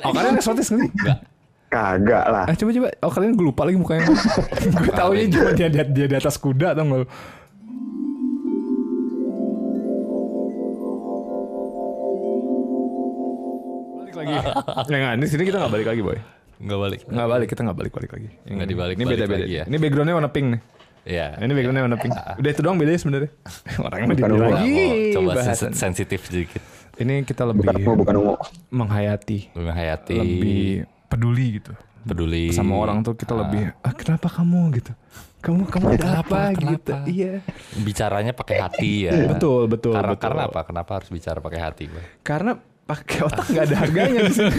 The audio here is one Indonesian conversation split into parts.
Oh kalian eksotis nggak? Enggak. Kagak lah. Eh coba coba. Oh kalian gue lupa lagi mukanya. gue tahu ya cuma dia, dia, dia di atas kuda atau enggak? Balik lagi. Ya nggak, di sini kita nggak balik lagi boy. Enggak balik. Nggak balik, kita nggak balik balik lagi. Nggak dibalik- Ini beda beda. ya? Ini backgroundnya warna pink nih. Iya. Nah, ini backgroundnya warna pink. Udah itu doang bedanya sebenarnya. Orangnya ungu. lagi. Mau coba sensitif sedikit. Ini kita lebih Bukan ungu, bukan ungu. menghayati, Lebih hayati. lebih peduli gitu. peduli sama orang tuh kita lebih ah kenapa kamu gitu kamu kamu ada apa, gitu kenapa? iya bicaranya pakai hati ya. betul betul Karena, betul. karena apa? Kenapa harus bicara pakai hati? Karena pakai otak nggak ada harganya di sini.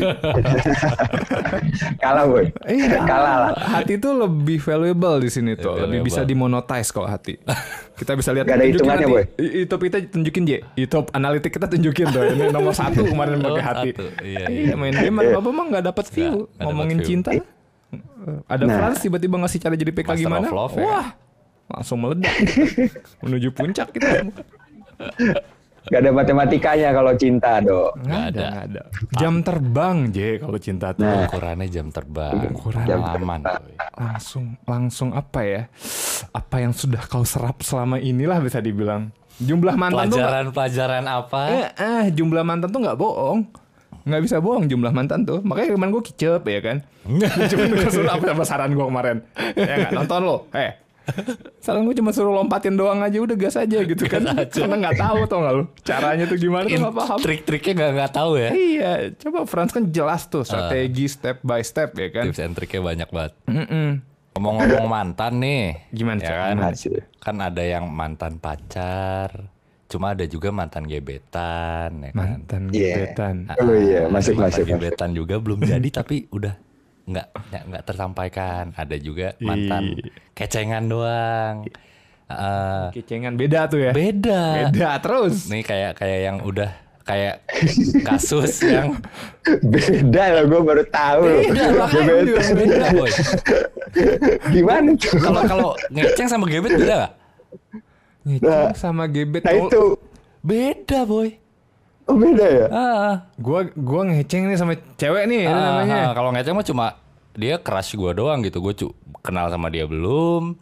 Kalah boy. iya. Kalah lah. hati tuh lebih valuable di sini tuh. Lebih bisa dimonetize kalau hati. Kita bisa lihat Nggak ada hitungannya. Boy. YouTube kita tunjukin J. YouTube analitik kita tunjukin tuh. Ini nomor satu kemarin Oh, pakai hati. Satu. Iya, iya. Main game apa mah nggak dapat view? ngomongin cinta. Ada Nah. Frans tiba-tiba ngasih cara jadi PK gimana? Ya. wah langsung meledak. Menuju puncak kita Gak ada matematikanya kalau cinta dok. Nggak Nggak ada, nggak ada. Jam terbang, J, kalau cinta tuh. Nah. Ukurannya jam terbang. Ukuran Pengalaman. boy. Langsung, langsung apa ya? Apa yang sudah kau serap selama inilah bisa dibilang. Jumlah mantan tuh nggak- Pelajaran-pelajaran apa? eh, eh, jumlah mantan tuh nggak bohong. Nggak bisa bohong jumlah mantan tuh. Makanya kemarin gue kicep ya kan. cuma gue suruh apa, apa saran gue kemarin. Ya nggak nonton lo. Eh, saran gue cuma suruh lompatin doang aja udah gas aja gitu kan. Karena nggak tahu tau nggak lu. Caranya tuh gimana tuh nggak paham. Trik-triknya nggak nggak tahu ya. Iya, coba Franz kan jelas tuh strategi step by step ya kan. Tips and triknya banyak banget. Mm-mm. Ngomong-ngomong mantan nih. Gimana, ya kan? Gimana? Kan ada yang mantan pacar. Cuma ada juga mantan gebetan ya kan. Mantan Iya. gebetan. Oh iya, masuk. masuk. gebetan juga belum jadi tapi udah nggak nggak nggak tersampaikan. Ada juga mantan Ih. kecengan doang. Heeh. Kecengan beda tuh ya. beda. Beda terus. Nih kayak kayak yang udah kayak kasus yang Beda lah, gue baru tahu. beda Beda. beda boy. Gimana tuh? Kalau kalau ngeceng sama gebet beda gak? Ngeceng sama gebet. Nah itu, Beda boy. oh beda ya? Ah, Gua gua ngeceng nih sama cewek nih ini ah, namanya. ah. kalau ngeceng mah cuma dia crush gue doang gitu. Gue kenal sama dia belum.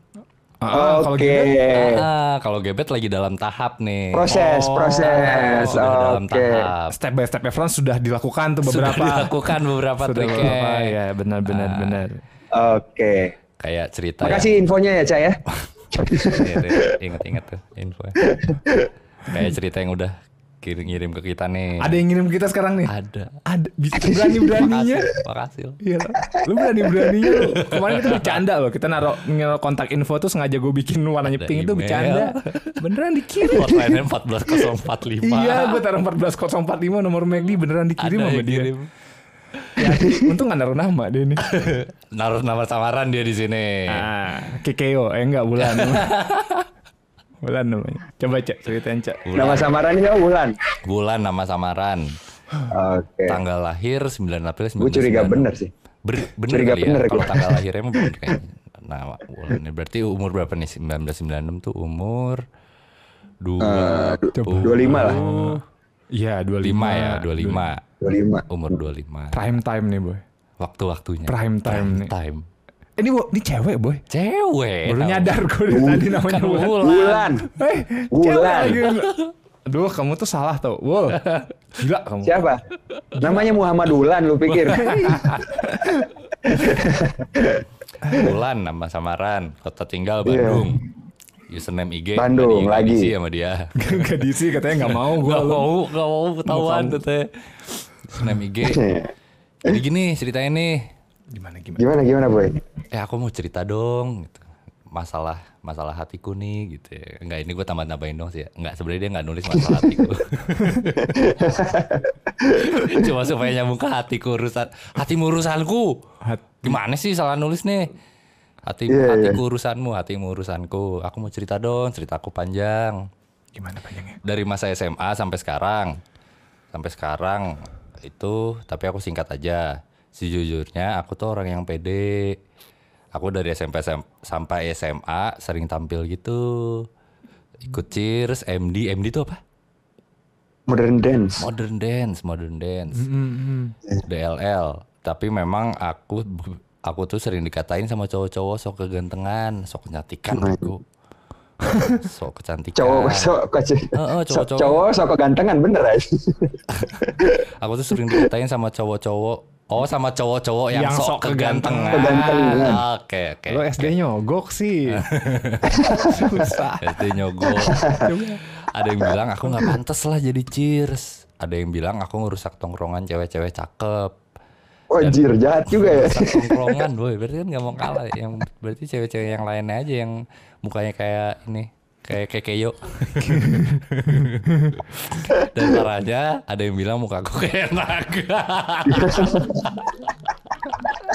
Ah, kalau Oke. gebet Ah, kalau gebet lagi dalam tahap nih. Proses, Oh, proses. Sudah dalam Oke. tahap. step by step Franz sudah dilakukan tuh Sudah beberapa. dilakukan beberapa Sudah triknya. beberapa ya benar benar benar. Oke. Kayak cerita Makasih infonya ya, Cak ya. Ingat-ingat tuh info. Kayak cerita yang udah kirim-kirim ke kita nih. Ada yang ngirim kita sekarang nih. Ada. Ada bisa berani beraninya. Makasih. Iya. Lu berani beraninya lu. Kemarin kita bercanda loh. Kita naruh naruh kontak info tuh sengaja gue bikin warnanya Ada pink itu bercanda. Beneran dikirim. Hotline-nya 14045. Iya, gue taruh 14045 nomor McD beneran Ada dikirim sama yang dia. kirim. Ya, untung gak naruh nama dia nih. Naruh nama samaran dia di sini. Ah, Kekeo, eh enggak bulan. Bulan namanya. Coba cek ceritain cek. Nama samarannya siapa Bulan? Bulan nama samaran. Oke. Tanggal lahir 9 April 1996. Gue curiga bener sih. Ber- bener Curiga kali bener ya. Kalau tanggal lahirnya emang bener kayaknya. Nah, bulan ini berarti umur berapa nih? 1996 tuh umur dua Eh, du- umur 25 lah. Iya, 25 lima ya, 25. 25. Umur 25. Prime time nih, boy. Waktu-waktunya. Prime time nih. time. Ini, ini cewek, boy. Cewek. Baru nyadar gue dari tadi namanya Kan bulan. bulan. Bulan. Eh, Bulan. cewek lagi. Aduh, kamu tuh salah tau. Wow, gila kamu. Siapa? Namanya Muhammad Wulan lu pikir. Bulan nama samaran, kota tinggal Bandung. Username IG Iya. Bandung, lagi. sama dia. Gak diisi katanya gak mau gue. Gak mau, gak mau ketahuan teh. Username IG. Jadi gini ceritanya nih. Gimana, gimana? Gimana gimana boy? Eh aku mau cerita dong. Gitu. Masalah masalah hatiku nih gitu ya. Enggak ini gue tambah nambahin dong sih ya. Enggak sebenarnya dia nggak nulis masalah hatiku. Cuma supaya nyambung ke hatiku urusan hatimu urusanku. Hat- Gimana sih salah nulis nih? Hati, Iya, hatiku urusanmu, hatimu urusanku. Aku mau cerita dong, ceritaku panjang. Gimana panjangnya? Dari masa SMA sampai sekarang. Sampai sekarang itu, tapi aku singkat aja. Sejujurnya aku tuh orang yang pede. Aku dari SMP SM sampai SMA sering tampil gitu. Ikut cheers, MD. MD itu apa? Modern dance. Modern dance, modern dance. Hmm, DLL. Tapi memang aku aku tuh sering dikatain sama cowok-cowok sok kegantengan, sok kecantikan aku. sok kecantikan. Cowok sok Heeh, sok cowok-cowok. cowok sok kegantengan bener aja. Aku tuh sering dikatain sama cowok-cowok. Oh, sama cowok-cowok yang, Yang sok sok kegantengan. kegantengan. Oke, oke. Lo SD nyogok sih. Susah. SD nyogok. Ada yang bilang aku nggak pantas lah jadi cheers. Ada yang bilang aku ngerusak tongkrongan cewek-cewek cakep. Wajir jahat juga ya. Tongkrongan, boy. Berarti kan nggak mau kalah. Yang berarti cewek-cewek yang lainnya aja yang mukanya kayak ini, kayak kekeyo. Dan parahnya ada yang bilang muka aku kayak naga.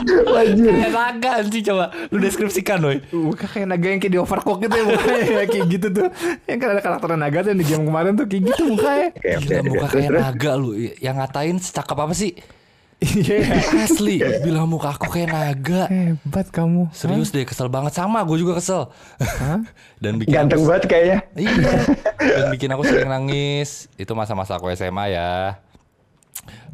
Wajir. kayak naga sih coba lu deskripsikan, boy. Muka kayak naga yang kayak di overcook gitu ya mukanya kayak gitu tuh. Yang kan ada karakter naga tuh yang di game kemarin tuh kayak gitu mukanya. Gila, muka kayak naga lu. Yang ngatain secakap apa sih? Iya. Asli, bilang muka aku kayak naga. Hebat kamu. Serius deh, kesel banget sama. Gue juga kesel. Dan bikin Ganteng aku, banget kayaknya. Iya. Dan bikin aku sering nangis. Itu masa-masa aku SMA ya.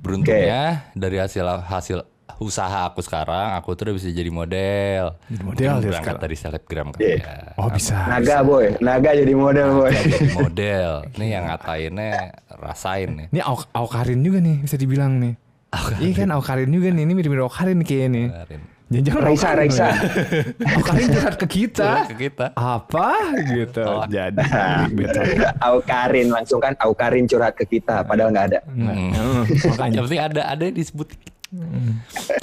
Beruntungnya dari hasil hasil usaha aku sekarang, aku tuh udah bisa jadi model. Jadi model dia berangkat sekarang. dari selebgram kali ya. Oh bisa. Naga boy, naga jadi model boy. Jadi model. Nih yang ngatainnya rasain nih. Ini Auk Aukarin juga nih bisa dibilang nih. Iya kan Aukarin juga nih. Ini mirip-mirip Aukarin kayaknya nih. Kemarin. Jangan-jangan Raisa, Aukarin Raisa. loh ya. Aukarin curhat ke kita. Ke kita. Apa gitu. Oh. Jadi. Aukarin langsung kan Aukarin curhat ke kita padahal nggak ada. Hmm. Makanya. Yang penting ada ada yang disebut.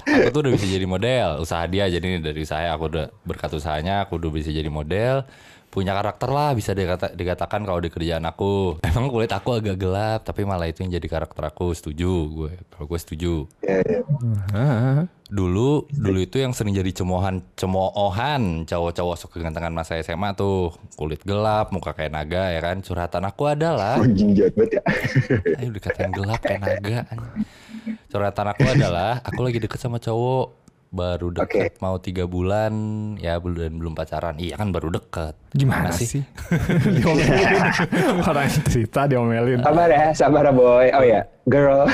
Aku tuh udah bisa jadi model, usaha dia jadi dari saya aku udah berkat usahanya aku udah bisa jadi model, punya karakter lah bisa dikata, dikatakan kalau di kerjaan aku. Emang kulit aku agak gelap tapi malah itu yang jadi karakter aku, setuju gue. Kalau gue setuju. Ya, ya. Ah. Dulu dulu itu yang sering jadi cemoohan cemoohan cowok-cowok sok kegantengan masa SMA tuh kulit gelap, muka kayak naga ya kan. Curhatan aku adalah Anjing jahat banget ya. Ayo dikatain gelap kayak naga. Curhatan aku adalah aku lagi deket sama cowok baru deket mau tiga bulan ya belum belum pacaran iya kan baru deket Gimana sih? diomelin. Orang yang cerita diomelin. Sabar ya, sabar ya, boy. Oh ya, girl.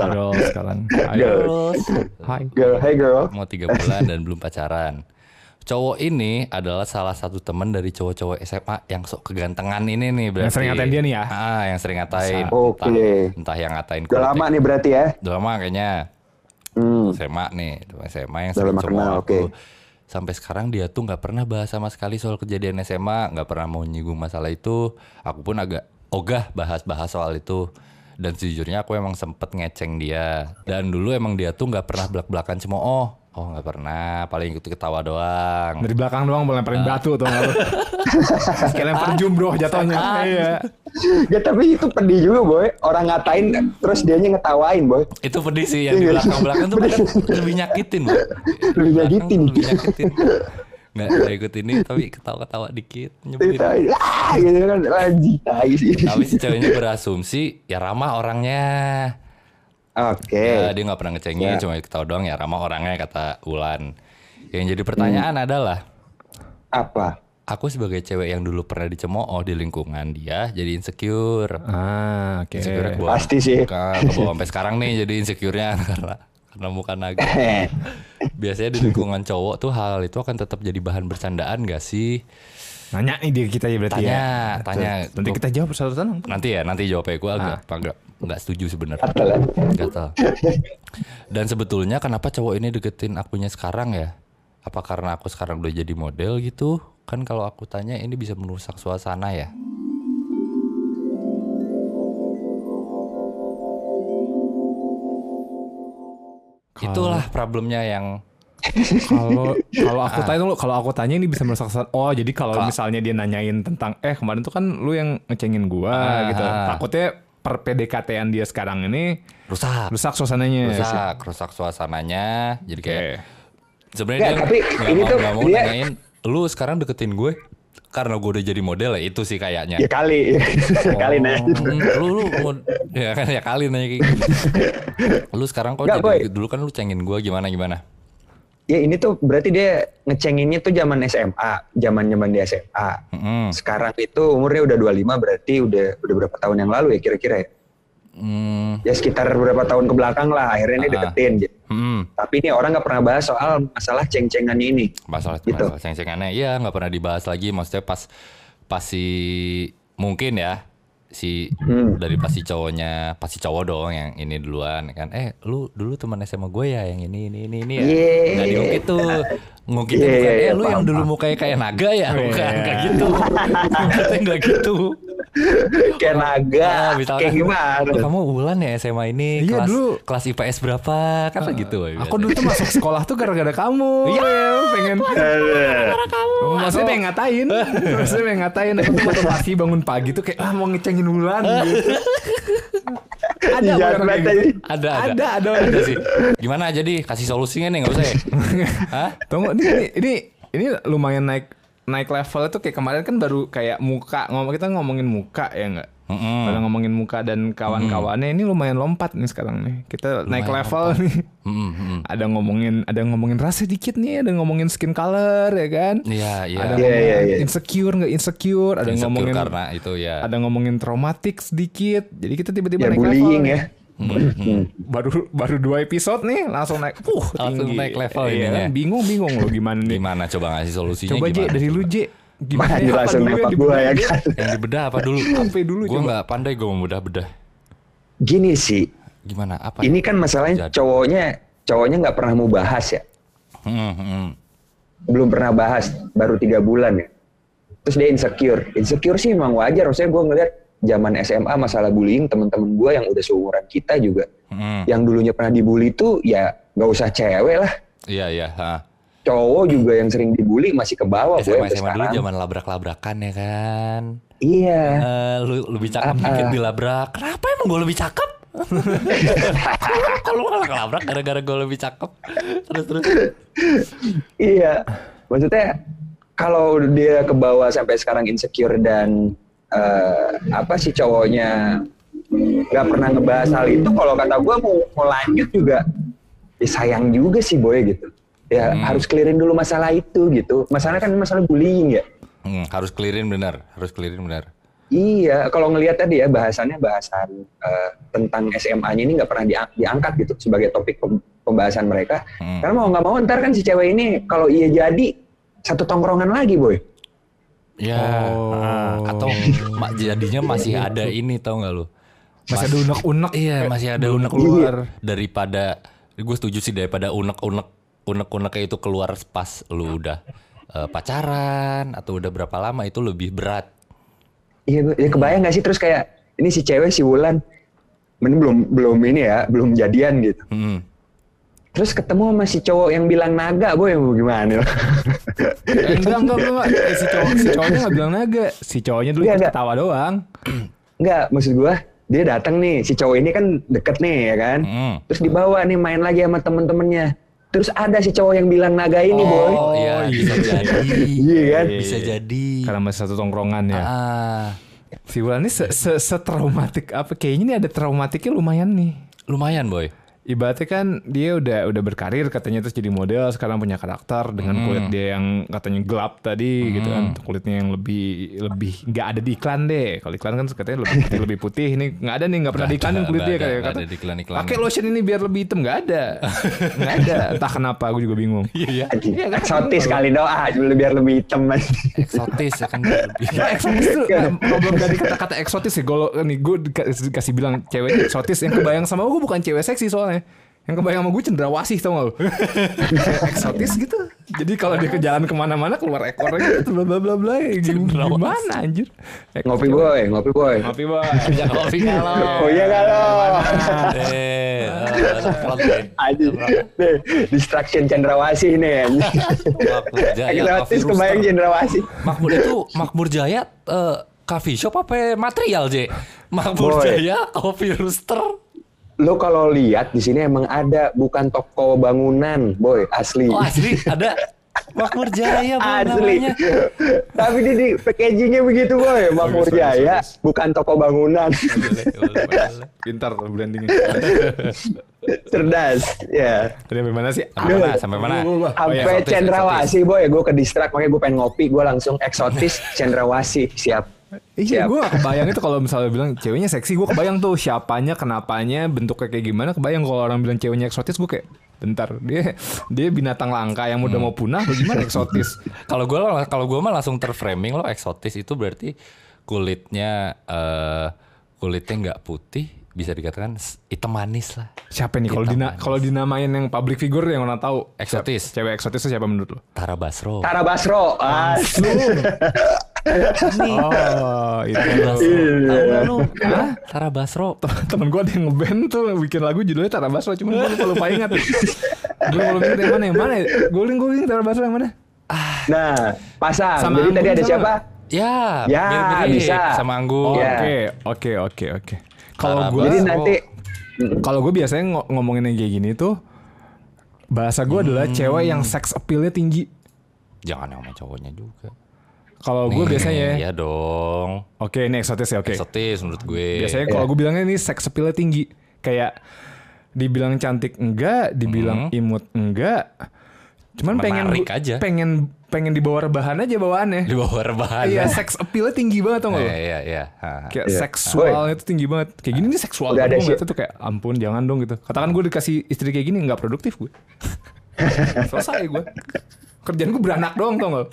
Girl sekarang. Ayo. Girl. terus Hai. Girl, hey girl. mau tiga bulan dan belum pacaran cowok ini adalah salah satu teman dari cowok-cowok SMA yang sok kegantengan ini nih berarti sering ngatain dia nih ya? ah yang sering ngatain Oke. entah, entah yang ngatain Udah lama nih berarti ya. udah lama kayaknya Hmm. SMA nih SMA yang cowok kenal, aku oke. sampai sekarang dia tuh nggak pernah bahas sama sekali soal kejadian SMA nggak pernah mau nyinggung masalah itu aku pun agak ogah bahas-bahas soal itu dan sejujurnya aku emang sempet ngeceng dia dan dulu emang dia tuh nggak pernah belak-belakan cemooh oh nggak pernah paling ikut ketawa doang Dari belakang doang boleh lemparin batu tuh nggak lu? Kayak lempar jumroh jatuhnya. Iya. Ya tapi itu pedih juga boy. Orang ngatain terus dianya ngetawain boy. itu pedih sih yang di Iya. belakang-belakang tuh kan lebih nyakitin. Di Lebih belakang nyakitin. lebih nyakitin nggak nggak ikut ini tapi ketawa-ketawa dikit nyebelin ah gitu kan sih. Tapi si ceweknya berasumsi ya ramah orangnya. Oke. Ya, dia nggak pernah ngecengin, Ya. cuma ketawa doang ya ramah orangnya kata Ulan. Yang jadi pertanyaan Hmm. adalah, Apa? aku sebagai cewek yang dulu pernah dicemooh di lingkungan dia jadi insecure. Ah, oke. Insecure kebawa, Pasti sih. ke, kebawa sampai sekarang nih jadi insecure-nya karena karena muka naga. Biasanya di lingkungan cowok tuh hal itu akan tetap jadi bahan bercandaan gak sih? Nanya nih dia kita ya berarti Tanya, ya. tanya. Nanti kita jawab satu. Nanti ya, nanti jawabnya gue agak Ah. agak nggak setuju sebenarnya. Gatel ya. Gatal. Dan sebetulnya kenapa cowok ini deketin akunya sekarang ya? Apa karena aku sekarang udah jadi model gitu? Kan kalau aku tanya ini bisa merusak suasana ya. Itulah problemnya yang Kalau kalau Ah. aku tanya lu, kalau aku tanya ini bisa merusak suasana. Oh, jadi kalau misalnya dia nanyain tentang eh kemarin tuh kan lu yang ngecengin gua Ah. gitu. Takutnya per PDKT-an dia sekarang ini rusak, rusak suasananya. rusak, rusak suasananya. Jadi kayak Oke. sebenarnya Nggak, dia tapi nggak ini mau, tuh nggak mau dia- nanyain lu sekarang deketin gue karena gue udah jadi model ya itu sih kayaknya. Ya kali. kali nanya. Hmm, lu lu mau- ya kan ya kali nanya kayak gitu. Lu sekarang kok Nggak, jadi Boy. dulu kan lu cengin gua gimana gimana? Ya ini tuh berarti dia ngecenginnya tuh zaman SMA, zaman zaman di SMA. Mm-mm. Sekarang itu umurnya udah 25 berarti udah udah berapa tahun yang lalu ya kira-kira ya? Hmm, Ya sekitar beberapa tahun ke belakang lah akhirnya ini Ah. deketin gitu. hmm. Tapi ini orang nggak pernah bahas soal masalah ceng-cengannya ini. masalah Gitu. masalah ceng-cengannya iya nggak pernah dibahas lagi maksudnya pas pas si mungkin ya si Hmm. dari pasti cowoknya pasti cowok dong yang ini duluan kan eh lu dulu teman SMA gue ya yang ini ini ini ini ya Yeay. nggak diungkit tuh ngungkitnya Iya, bukan eh lu yang dulu mukanya kayak naga ya Iya. bukan nggak gitu ngungkitnya nggak gitu Kayak naga, Ah, misalkan, kayak gimana? "Oh, kamu Ulan ya SMA ini Iya, kelas dulu. kelas IPS berapa kan gitu Aku dulu tuh masuk sekolah tuh gara-gara kamu. Iya, pengen. Maksudnya pengen ngatain. Maksudnya pengen ngatain. Aku tuh motivasi bangun pagi tuh kayak ah mau ngecengin bulan gitu. ada orang banget gitu. tadi. ada Ada, ada. ada sih gimana jadi kasih solusinya nih nggak usah ya Hah? Tunggu ini, ini ini ini lumayan naik naik level itu kayak kemarin kan baru kayak muka ngomong kita ngomongin muka ya enggak Mm-mm. Pada ngomongin muka dan kawan-kawannya ini lumayan lompat nih sekarang nih. Kita naik Lumayan level nih. Mm-mm, mm-mm. Ada ngomongin ada ngomongin rasa dikit nih, ada ngomongin skin color ya kan. Iya, iya. Ada Iya, ngomongin iya, iya. insecure nggak insecure, ada Insecure ngomongin karena itu ya. ada ngomongin traumatik sedikit. Jadi kita tiba-tiba Ya naik level. bullying nih. ya. Hmm, Baru baru dua episode nih langsung naik. Uh, Langsung tinggi. naik level Iya ininya. kan? Bingung bingung lo gimana nih. Gimana coba ngasih solusinya Coba J gimana? dari lu J. Gimana Maju ya? Apa langsung dulu yang gua ya kan. Yang dibedah apa dulu? Apa dulu Gue nggak pandai gue bedah-bedah. Gini sih, Gimana? Apa? ini kan masalahnya Jadi. cowoknya cowoknya nggak pernah mau bahas ya. Hmm, hmm. belum pernah bahas baru tiga bulan ya terus dia insecure insecure sih memang wajar maksudnya gue ngeliat zaman SMA masalah bullying teman-teman gue yang udah seumuran kita juga Hmm. yang dulunya pernah dibully tuh ya nggak usah cewek lah Iya, iya. ha. Cowok juga yang sering dibully masih ke bawah SMA, sampai SMA dulu sekarang. zaman labrak-labrakan ya kan. iya Eh, lu lebih cakep Ah, dikit ah. dilabrak. Kenapa emang gue lebih cakep? Kalau malah kelabrak gara-gara gue lebih cakep. Terus terus. iya maksudnya kalau dia ke bawah sampai sekarang insecure dan eh, apa sih cowoknya nggak pernah ngebahas hal itu kalau kata gue mau mau lanjut juga ya sayang juga sih boy gitu ya Hmm. harus clearin dulu masalah itu gitu masalah kan masalah bullying ya Hmm, harus clearin benar, harus clearin benar. iya kalau ngelihat tadi ya bahasannya bahasan eh, tentang SMA-nya ini nggak pernah dia- diangkat gitu sebagai topik pem- pembahasan mereka Hmm. karena mau nggak mau ntar kan si cewek ini kalau iya jadi satu tongkrongan lagi boy Ya, Oh. ah, atau jadinya masih ada ini tau nggak lu? Masih ada unek-unek. Iya, masih ada belum unek keluar. daripada gue setuju sih daripada unek-unek unek-uneknya itu keluar pas lu udah eh, pacaran atau udah berapa lama itu lebih berat. Iya, ya kebayang gak sih terus kayak ini si cewek si Wulan, ini belum belum ini ya, belum jadian gitu. Hmm. Terus ketemu sama si cowok yang bilang naga, boy gimana? Eh, enggak, enggak, enggak, enggak. Eh, si cowok, si cowoknya nggak bilang naga. Si cowoknya dulu Enggak, enggak. ketawa doang. Enggak, maksud gua dia datang nih, si cowok ini kan deket nih ya kan. Hmm. Terus dibawa nih main lagi sama temen-temennya. Terus ada si cowok yang bilang naga ini, boy. Oh iya, bisa jadi. Iya kan? Bisa jadi. Karena masih satu tongkrongan ya. Ah, Si Wulan ini se, se, setraumatik apa? Kayaknya ini ada traumatiknya lumayan nih. lumayan boy. Ibaratnya kan dia udah udah berkarir katanya terus jadi model sekarang punya karakter dengan kulit dia yang katanya gelap tadi gitu kan kulitnya yang lebih lebih nggak ada di iklan deh kalau iklan kan katanya lebih putih lebih putih ini nggak ada nih nggak pernah diiklanin ada, kulit dia kayak kata pakai lotion ini biar lebih hitam nggak ada nggak ada entah kenapa aku juga bingung Iya. Iya kan? Eksotis kali doa, biar lebih hitam. Eksotis ya kan lebih. Ya eksotis tuh problem dari kata-kata eksotis ya. Kalau nih gue dikasih bilang cewek eksotis yang kebayang sama gue bukan cewek seksi soalnya. Yang kebayang sama gue cendrawasih tau gak lu? eksotis gitu. Jadi kalau dia ke jalan ke mana-mana keluar ekornya gitu bla bla bla bla. Ya. Gimana anjir? Ek- Ngopi boy, ngopi boy. Ngopi boy. Ya kopi kalau. Oh iya kalau. Nih, distraction cendrawasih nih. Makmur Jaya, Eksotis kebayang cendrawasih. Makmur itu Makmur Jaya eh, coffee shop apa material J? Makmur Boy. Jaya Coffee Rooster. Lo kalau lihat di sini emang ada bukan toko bangunan, boy, asli. Oh asli ada Makmur Jaya Bang, asli. namanya. Tapi di, di packagingnya begitu, boy. Makmur bagus, Jaya, bagus. bukan toko bangunan. Boleh, boleh, boleh. Pintar brandingnya. Cerdas, ya. Tadi sampai mana sih? Sampai mana? Sampai mana? Oh, Sampai eksotis, cendrawasih, boy. Gue ke distrak, makanya gue pengen ngopi. Gue langsung eksotis cendrawasih, siap. Iya, gue kebayang itu kalau misalnya bilang ceweknya seksi, gue kebayang tuh siapanya, kenapanya, bentuknya kayak gimana. Kebayang kalau orang bilang ceweknya eksotis, gue kayak bentar dia dia binatang langka yang udah mau punah, bagaimana eksotis? Kalau gue kalau gue mah langsung terframing lo eksotis itu berarti kulitnya eh kulitnya nggak putih bisa dikatakan hitam manis lah. Siapa nih kalau dina, kalau dinamain yang public figure yang orang tahu Eksotis. siapa- Cewek eksotis itu siapa menurut lo? Tara Basro. Tara Basro. Ah, Oh, itu. Tahu nggak lu? Hah? Tara Basro. Temen gue ada yang ngeband tuh bikin lagu judulnya Tara Basro, cuman gue lupa, lupa ingat. gue lupa ingat yang mana yang mana. ya? Guling guling Tara Basro yang mana? nah, pasang. Sama Jadi tadi ada sama siapa? Ya, Ya, mirip-mirip bisa. sama Anggun. Iya. Oke, oke, oke, oke. Kalau gue Jadi nanti Kalau gue biasanya ngo- ngomongin yang kayak gini tuh bahasa gue adalah cewek yang sex appeal-nya tinggi. Jangan sama cowoknya juga. Kalau gue biasanya, Iya dong. oke ini eksotis ya oke. Eksotis menurut gue. Biasanya kalau gue bilangnya ini sex appeal-nya tinggi, kayak dibilang cantik enggak, dibilang imut enggak, cuman pengen Menarik aja. pengen pengen dibawa rebahan aja bawaannya. di bawah rebahan. Iya, sex appeal-nya tinggi banget tau gak lo? Iya, iya, iya. Ha. Kayak Iya. seksualnya itu tinggi banget. Kayak gini nih seksual Udah ada sih. tuh kayak ampun jangan dong gitu. Katakan gue dikasih istri kayak gini nggak produktif gue. Selesai gue. Kerjaan gue beranak doang tau gak?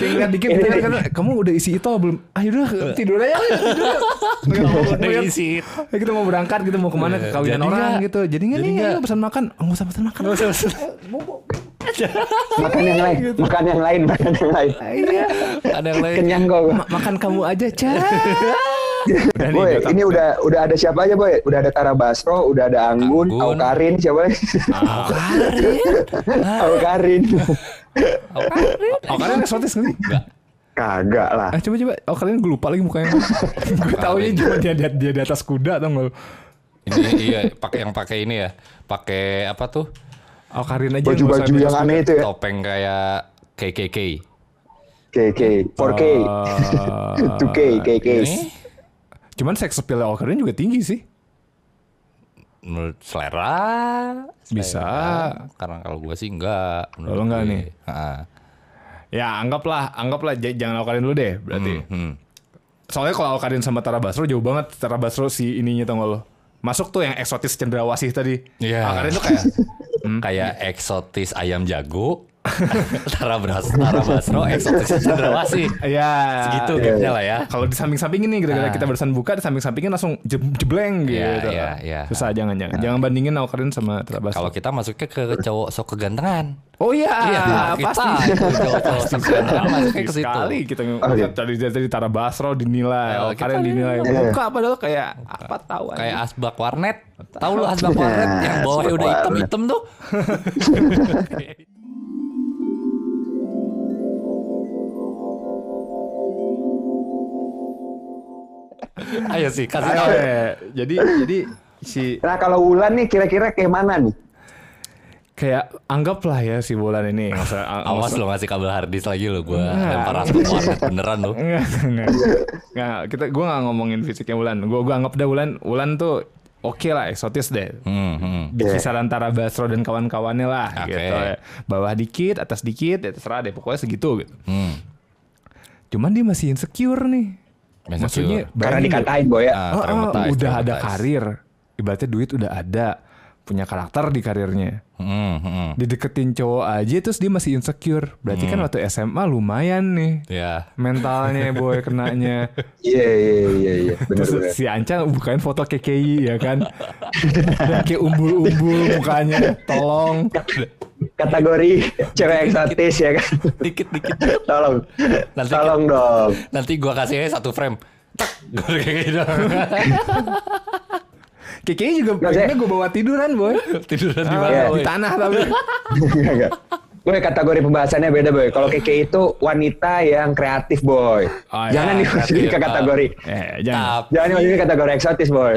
kayak ngeliat dikit gitu kan, kamu udah isi itu belum? Ah yaudah tidur aja. tidur. Udah isi. Ya, kita mau berangkat gitu mau ke mana ke kawinan Jadi orang gitu. Jadi nggak Jadi nih ayo pesan makan. Oh, nggak usah pesan makan. makan yang lain, makan yang lain, makan yang lain. Iya. Ada yang lain. Kenyang kok. Ma- makan kamu aja, Ca. nih, Boy, ini udah udah ada siapa aja, Boy? Udah ada Tara Basro, udah ada Anggun, Anggun. Aukarin, siapa lagi? Aukarin. Oh, kalian eksotis nggak sih? Enggak. Kagak lah. Ah coba coba. Oh kalian gue lupa lagi mukanya. gue taunya cuma dia, dia dia di atas kuda tau gak lu? Ini iya, pakai yang pakai ini ya. Pakai apa tuh? Oh Karin aja. Baju-baju yang aneh itu ya. Topeng kayak KKK. KK, 4K, kuda. 2K, KK. Ini Cuman seks appeal Karin juga tinggi sih. menurut selera Bisa. selera. Karena kalau gue sih enggak. menurut Kalau enggak gue. nih? Ha. Ya anggaplah, anggaplah jangan Karin dulu deh berarti. Hmm. Soalnya kalau Karin sama Tara Basro jauh banget. Tara Basro si ininya tau gak lo? Masuk tuh yang eksotis cendrawasih tadi. Iya. Karin tuh kayak Kayak eksotis ayam jago. Tara Bras, Tara Basro, eksotis cendrawasih. ya Segitu gapnya lah ya. Kalau di samping-sampingin nih gara-gara Ah. kita barusan buka di samping-sampingin langsung je- jebleng gitu. Iya, iya, iya. Susah jangan jangan. Jangan bandingin Karin sama Tara Basro. Kalau kita masuknya ke cowok sok kegantengan. Oh iya, Iya, pasti. cowok-cowok sok kegantengan masuknya ke situ. Sekali kita Oh, iya. tadi dari Tara Basro dinilai, Oh, kita kalian dinilai Iya. muka padahal kayak apa tahu Kayak aja. asbak warnet. Tahu lu asbak warnet yang bawahnya udah hitam-hitam tuh? Ayo sih, kasih tahu. Jadi jadi si Nah kalau Wulan nih kira-kira kayak mana nih? kayak anggaplah ya si Bulan ini Awas lo ngasih kabel harddisk lagi lo gue lempar asbak warnet beneran lo. Enggak, enggak. Enggak, kita gua nggak ngomongin fisiknya Wulan. Gua gua anggap dah Wulan Wulan tuh oke lah eksotis deh. Hmm, hmm. Di kisaran antara Basro dan kawan-kawannya lah Oke. gitu. Bawah dikit, atas dikit, ya terserah deh pokoknya segitu gitu. Hmm. Cuman dia masih insecure nih. Maksudnya Karena dikatain Boy ya. Ah, Oh, oh, udah ada karir. Ibaratnya duit udah ada. Punya karakter di karirnya. Hmm, hmm. Dideketin cowok aja terus dia masih insecure. Berarti kan waktu SMA lumayan nih. Ya. Mentalnya boy kenanya. Iya iya iya iya Terus benar. si Anca bukain foto KKI ya kan. Dan kayak umbul-umbul mukanya. Tolong. Kategori cewek eksotis ya kan. Dikit-dikit. Tolong. Nanti Tolong dong. Nanti gua kasih aja satu frame. Tak. KKI juga pengennya gue bawa tiduran boy. Tiduran di Ah, mana? Di tanah tapi. Boy, kategori pembahasannya beda, Boy. Kalau Keke itu wanita yang kreatif, Boy. Oh, ya, Jangan dimasukin ke kategori. Eh, jangan. Tapi Jangan dimasukin ke kategori eksotis, Boy.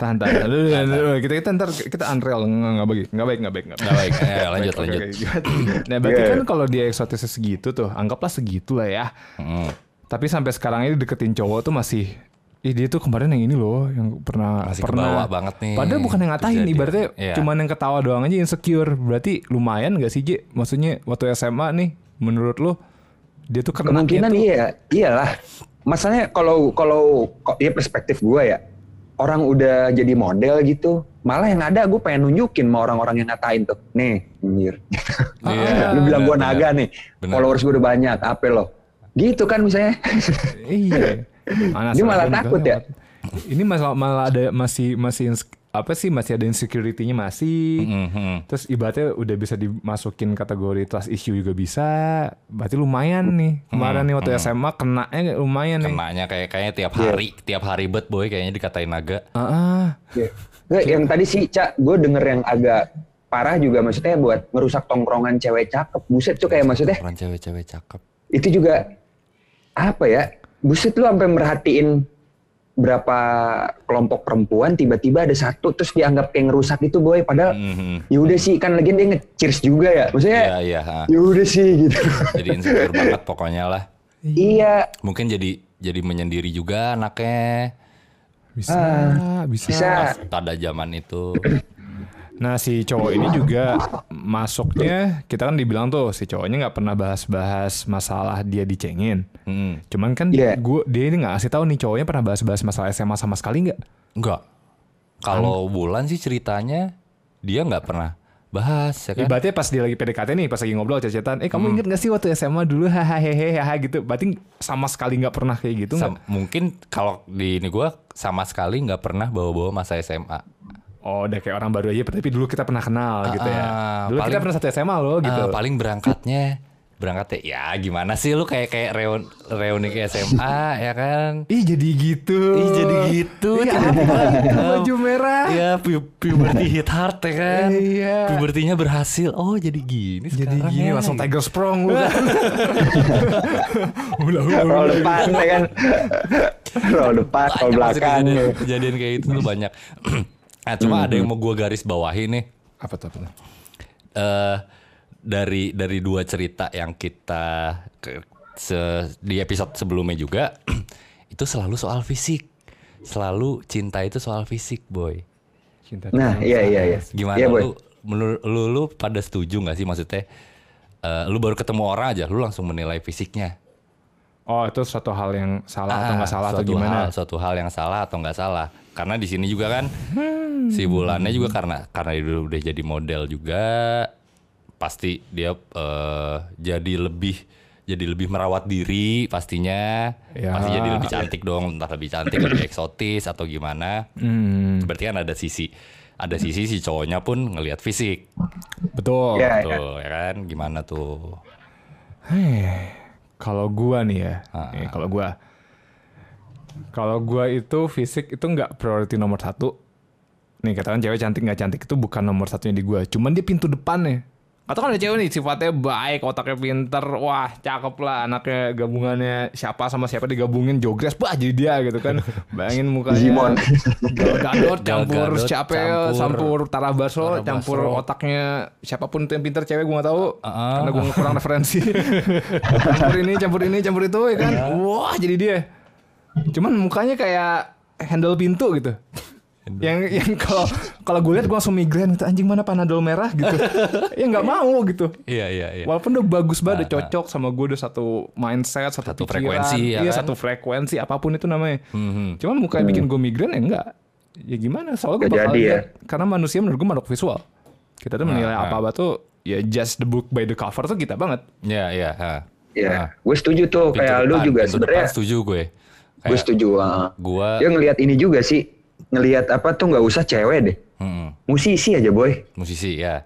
Tahan, tahan. Dulu, dulu. Kita, kita ntar kita unreal. Nggak, nggak baik. Nggak baik, nggak baik. Nggak baik. Eh, lanjut, lanjut. Nah, berarti Iya. kan kalau dia eksotisnya segitu tuh, anggaplah segitu lah ya. Hmm. Tapi sampai sekarang ini deketin cowok tuh masih Ih dia tuh kemarin yang ini loh yang pernah Masih pernah kebawa banget nih Padahal bukan yang ngatain kejadian. ibaratnya Iya. cuman yang ketawa doang aja insecure. Berarti lumayan gak sih J? Maksudnya waktu SMA nih menurut lu dia tuh kena Kemungkinan tuh, iya, iyalah. Masalahnya kalau kalau kok ya perspektif gua ya, orang udah jadi model gitu, malah yang ada gue pengen nunjukin sama orang-orang yang ngatain tuh, nih, anjir. Iya, Lu bilang gua naga nih, Benar. followers gue udah banyak, apa lo? Gitu kan misalnya. Iya. Mana Dia malah takut ya? Ini masalah malah ada masih masih apa sih masih ada insecurity-nya masih. Mhm. Terus ibaratnya udah bisa dimasukin kategori trust issue juga bisa. Berarti lumayan nih. Kemarin nih waktu SMA kenanya lumayan nih. Kenanya kayak kayaknya tiap Iya. hari, tiap hari bet boy kayaknya dikatain naga. Ah, ah. Nggak, yang tadi sih, Cak, gue denger yang agak parah juga maksudnya buat ngerusak tongkrongan cewek cakep. Buset tuh kayak maksudnya Orang cewek-cewek cakep. itu juga apa ya? Buset lu sampai merhatiin berapa kelompok perempuan tiba-tiba ada satu terus dianggap kayak ngerusak itu boy padahal Mhm. ya udah sih kan lagi dia nge-cheers juga ya maksudnya Iya iya. ya udah sih gitu Jadi insecure banget pokoknya lah. iya Mungkin jadi jadi menyendiri juga anaknya. Bisa, bisa. bisa Pada zaman itu. Nah si cowok ini juga masuknya kita kan dibilang tuh si cowoknya nggak pernah bahas-bahas masalah dia dicengin. Hmm. Cuman kan Iya. gua dia ini nggak ngasih tahu nih cowoknya pernah bahas-bahas masalah SMA sama sekali nggak? Enggak. Kalau bulan sih ceritanya dia nggak pernah bahas ya kan. Ibaratnya pas dia lagi PDKT nih, pas lagi ngobrol cecetan, eh kamu inget gak sih waktu SMA dulu hahaha gitu. Berarti sama sekali nggak pernah kayak gitu nggak? Mungkin kalau di ini gua sama sekali nggak pernah bawa-bawa masa SMA. Oh, udah kayak orang baru aja, tapi dulu kita pernah kenal gitu ya. Ah, Dulu kita paling- pernah satu SMA loh gitu. Eh, paling berangkatnya berangkatnya ya gimana sih lu kayak kayak reun, reuni ke SMA ya kan? Ih jadi gitu. Ih jadi gitu. Iya, Baju merah. Iya, pu puberty hit hard ya kan. Iya. Pubertinya berhasil. Oh, jadi gini Jadi sekarang gini ya. langsung tiger sprong lu kan. Udah, udah, roll depan ya kan roll depan roll belakang kejadian, kejadian kayak itu tuh banyak. nah, cuma ada yang mau gua garis bawahi nih. Apa tuh? Apa tuh? eh dari dari dua cerita yang kita ke, se- di episode sebelumnya juga itu selalu soal fisik. Selalu cinta itu soal fisik, boy. Cinta nah iya iya iya Gimana iya boy lu menurut lu, lu pada setuju nggak sih maksudnya eh, lu baru ketemu orang aja lu langsung menilai fisiknya Oh itu suatu hal yang salah atau Ah, nggak salah atau gimana? hal, suatu hal yang salah atau nggak salah. Karena di sini juga kan si bulannya juga karena karena dia udah jadi model juga pasti dia eh, jadi lebih jadi lebih merawat diri pastinya. Ya. pasti jadi lebih cantik dong entah lebih cantik lebih eksotis atau gimana. Hmm, berarti kan ada sisi ada sisi si cowoknya pun ngelihat fisik. Betul. Iya. tuh ya kan? Gimana tuh? Heh, kalau gua nih ya, Ah. nih, kalau gua, kalau gua itu fisik itu nggak priority nomor satu. Nih katakan cewek cantik nggak cantik itu bukan nomor satunya di gua, cuman dia pintu depannya. Atau kan ada cewek nih sifatnya baik, otaknya pinter, wah cakep lah anaknya gabungannya siapa sama siapa digabungin jogres, bah jadi dia gitu kan. Bayangin mukanya. Gal Gadot campur siapa ya, campur- campur Tara Basro, campur otaknya siapa pun yang pinter cewek gue gak tahu. Ah. Karena gue kurang referensi. campur ini, campur ini, campur itu ya kan. Wah, jadi dia. Cuman mukanya kayak handle pintu gitu. Yang yang kalau kalau gue lihat gue langsung migrain gitu anjing mana panadol merah gitu ya nggak mau gitu iya iya iya Walaupun udah bagus banget, udah cocok sama gue udah satu mindset, satu, Satu pikiran, frekuensi, ya iya kan? satu frekuensi apa pun itu namanya. Mhm. Cuman mukanya bikin gue migrain ya enggak. Ya gimana? Soalnya gue bakal jadi ya? karena manusia menurut gue makhluk visual. Kita tuh menilai Nah, apa-apa tuh ya just the book by the cover tuh kita banget. iya iya ha. Iya, gue setuju tuh Pintu kayak lu depan, juga sebenarnya. setuju gue Gue setuju. ah. gua Dia ngelihat ini juga sih, ngelihat apa tuh nggak usah cewek deh, mm, musisi aja boy. musisi ya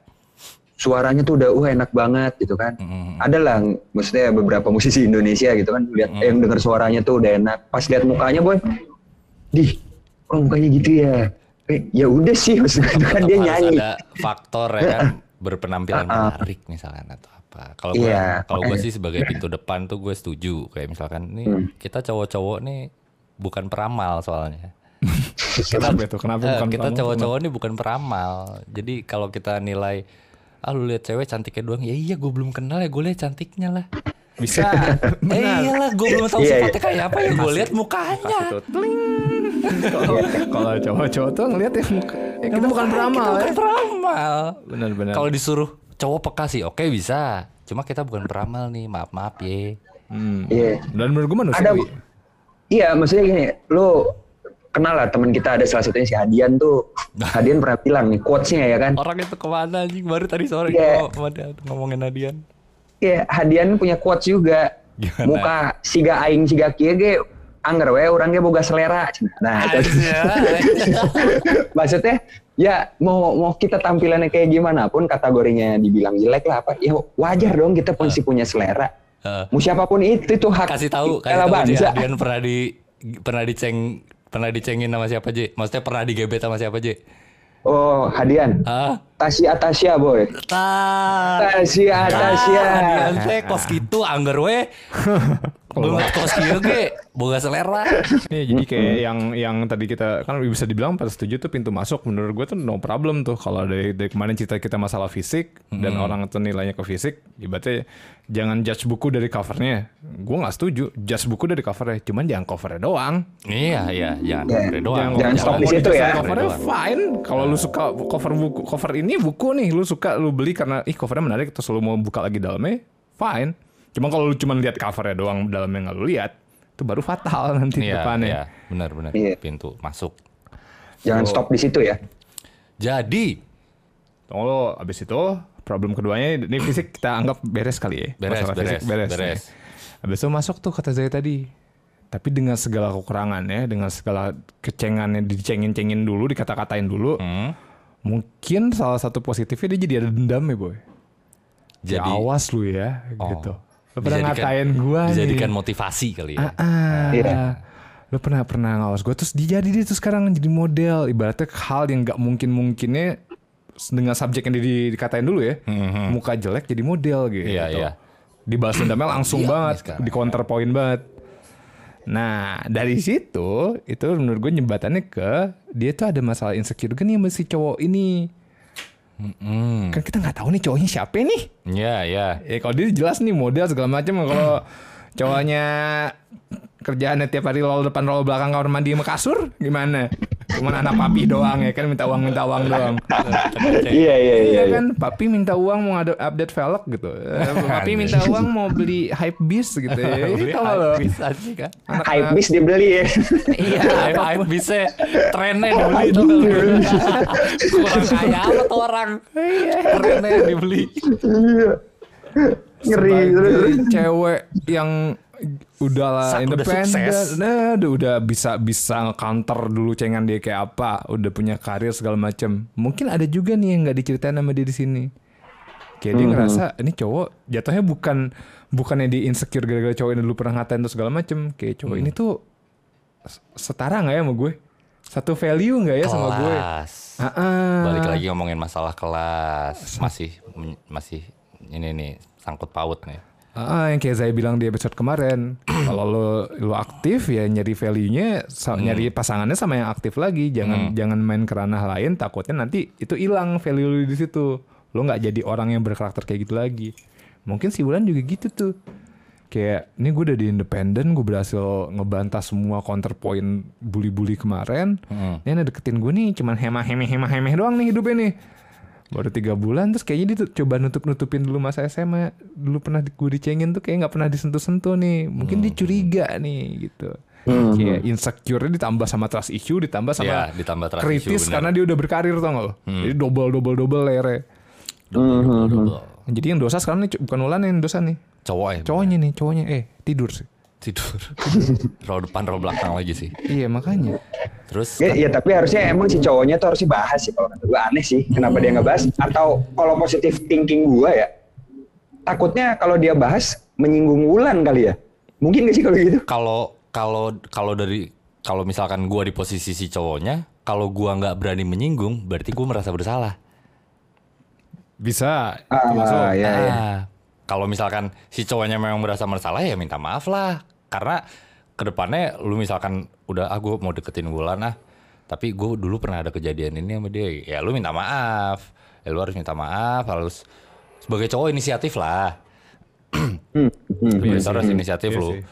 Suaranya tuh udah wah enak banget gitu kan. Mm-mm. Ada lah, maksudnya beberapa musisi Indonesia gitu kan, lihat eh, yang denger suaranya tuh udah enak. Pas lihat mukanya boy, dih, kok mukanya gitu ya? Eh, ya udah sih, maksudnya itu kan dia nyanyi. ada faktor ya kan berpenampilan menarik misalnya atau apa kalau gue Iya, kalau gue sih sebagai pintu depan tuh gue setuju kayak misalkan nih Hmm. kita cowok-cowok nih bukan peramal soalnya Kenapa itu? Kenapa Eh, bukan kita cowok-cowok nih bukan peramal jadi kalau kita nilai ah lu lihat cewek cantiknya doang ya iya gue belum kenal ya gue lihat cantiknya lah Bisa. eh iyalah gue belum tahu Iya, sifatnya kayak apa ya gue lihat mukanya. Kalau cowok-cowok tuh ngeliat ya muka, ya kita bukan Kita beramal ya. bukan peramal Benar-benar. Kalau disuruh cowok peka sih oke bisa. Cuma kita bukan peramal nih, maaf maaf ya. Hmm. Iya. Dan menurut gue manusia. Ada- Iya, maksudnya gini, lu kenal lah teman kita ada salah satunya si Hadian tuh. Hadian pernah bilang nih quotes-nya ya kan. Orang itu ke mana anjing? Baru tadi sore Iya. gua sama- ngomongin Nadian. Iya, Hadian punya quotes juga. Gimana? Muka siga aing siga kieu ge anggar we urang ge boga selera. Nah, itu. maksudnya ya mau mau kita tampilannya kayak gimana pun kategorinya dibilang jelek lah apa ya wajar dong kita pasti punya selera. Heeh. Mau siapa pun itu itu hak kasih tahu kasih segala tahu Ji, bangsa. Adian pernah di pernah diceng pernah dicengin sama siapa J? Maksudnya pernah digebet sama siapa J? Oh, Hadian. Ah, Tasya Tasya boy. ta Tasya Tasya. Adian teh kos gitu anggar we. Banget kos kieu ge boga selera. Iya, jadi kayak yang yang tadi kita kan bisa dibilang pada setuju tuh pintu masuk menurut gue tuh no problem tuh kalau dari, dari kemarin cerita kita masalah fisik dan orang tuh nilainya ke fisik, ibaratnya jangan judge buku dari covernya. Gue nggak setuju, judge buku dari covernya, cuman jangan covernya doang. Iya, iya, jangan Ya, cover doang. jangan stop di situ ya. Covernya Doang. fine. Kalau lu suka cover buku, cover ini buku nih, lu suka lu beli karena ih covernya menarik terus lu mau buka lagi dalamnya, fine. Cuma kalau lu cuma lihat covernya doang dalamnya nggak lu lihat, itu baru fatal nanti Iya, depannya. iya, benar benar. Iya. Pintu masuk. Jangan stop di situ ya. Jadi, Tunggu lo, abis itu problem keduanya ini fisik kita anggap beres kali ya. Beres, Masalah beres, fisik beres. beres. Abis itu masuk tuh kata Zaya tadi. Tapi dengan segala kekurangannya, dengan segala kecengannya dicengin-cengin dulu, dikata-katain dulu, hmm, mungkin salah satu positifnya dia jadi ada dendam ya boy. jadi ya, awas lu ya, Oh. gitu. Lo pernah dijadikan- ngatain gua Dijadikan nih. motivasi kali ya. Ah, Iya. Lo pernah pernah ngawas gue terus dia jadi dia tuh sekarang jadi model. Ibaratnya hal yang nggak mungkin mungkinnya dengan subjek yang di- dikatain dulu ya. Muka jelek jadi model gitu. Iya, iya. dibalas dendamnya langsung Iya banget. di counter point banget. Nah dari situ itu menurut gue jembatannya ke dia tuh ada masalah insecure nih sama si cowok ini Hmm. kan kita nggak tahu nih cowoknya siapa nih Iya, iya. Ya kalau dia jelas nih model segala macam kalau cowoknya kerjaannya tiap hari roll depan roll belakang kamar mandi sama kasur gimana? Cuman anak papi doang ya kan minta uang minta uang doang. Iya iya iya. Iya iya. kan papi minta uang mau ada update velg gitu. Papi minta uang mau beli hype beast gitu ya. Beli Itu lo. bisa sih kan. Hype bis dibeli ya. Iya, hype bisa trennya dibeli tuh Kurang kaya apa tuh orang? Trennya dibeli. Ngeri. Sebagai cewek yang udahlah independen, nah, udah, udah bisa bisa counter dulu cengan dia kayak apa, udah punya karir segala macam. Mungkin ada juga nih yang nggak diceritain sama dia di sini. Kayak dia ngerasa ini cowok jatuhnya bukan bukannya dia insecure gara-gara cowok ini dulu pernah ngatain tuh segala macam. Kayak cowok ini tuh setara nggak ya sama gue? Satu value nggak ya sama gue? Kelas. Ah, ah. Balik lagi ngomongin masalah kelas. Masih masih ini nih sangkut paut nih. Ah, yang kayak saya bilang di episode kemarin, kalau lo lo aktif ya nyari value-nya, sa- nyari pasangannya sama yang aktif lagi, jangan jangan main ke ranah lain, takutnya nanti itu hilang value lo di situ. Lo nggak jadi orang yang berkarakter kayak gitu lagi. Mungkin si Wulan juga gitu tuh. Kayak ini gue udah di independen, gue berhasil ngebantah semua counterpoint bully-bully kemarin. Ini ada deketin gue nih, cuman hemah hemeh hemah hemeh doang nih hidupnya nih baru tiga bulan terus kayaknya dia tuh coba nutup nutupin dulu masa SMA dulu pernah di, gue dicengin tuh kayak nggak pernah disentuh sentuh nih. Mungkin dia curiga nih gitu. Kayak insecure ditambah sama trust issue ditambah sama Ya, ditambah trust kritis issue, bener. karena dia udah berkarir tau gak lo? Jadi double double double lere Double. jadi yang dosa sekarang nih bukan Ulan yang dosa nih. Cowok ya. cowoknya nih cowoknya eh tidur sih tidur. row depan row belakang lagi sih. iya makanya Terus Ya, ya tapi harusnya emang si cowoknya tuh harus dibahas sih kalau kata gue aneh sih kenapa dia nggak bahas atau kalau positif thinking gue ya takutnya kalau dia bahas menyinggung Wulan kali ya mungkin gak sih kalau gitu kalau kalau kalau dari kalau misalkan gua di posisi si cowoknya, kalau gua nggak berani menyinggung, berarti gua merasa bersalah. bisa ah, termasuk ya, ya. Ah, kalau misalkan si cowoknya memang merasa bersalah ya minta maaf lah. Karena ke depannya lu misalkan udah ah gue mau deketin Wulan ah, tapi gue dulu pernah ada kejadian ini sama dia. Ya lu minta maaf, ya lu harus minta maaf, harus sebagai cowok inisiatif lah. Hmm, Iya Bisa harus inisiatif Iya lu. sih.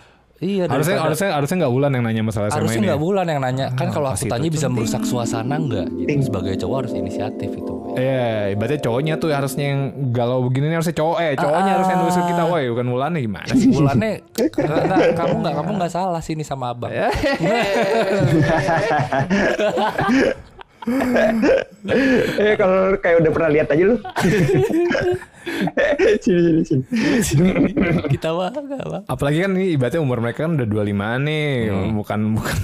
Iya, harusnya daripada- harusnya harusnya nggak Ulan yang nanya masalah SMA harusnya ini nggak ya. bulan yang nanya kan Ah, kalau aku tanya itu bisa merusak suasana nggak jadi sebagai cowok harus inisiatif itu Iya, ibaratnya cowoknya tuh harusnya yang galau begini nih harusnya cowok eh cowoknya harusnya yang nulisin kita, woi bukan Wulan gimana sih? Bulannya enggak, enggak, kamu nggak kamu nggak salah sini sama abang. eh kalau kayak udah pernah lihat aja lu. sini sini sini. Kita mah. Apalagi kan ini ibaratnya umur mereka kan udah 25 nih, bukan bukan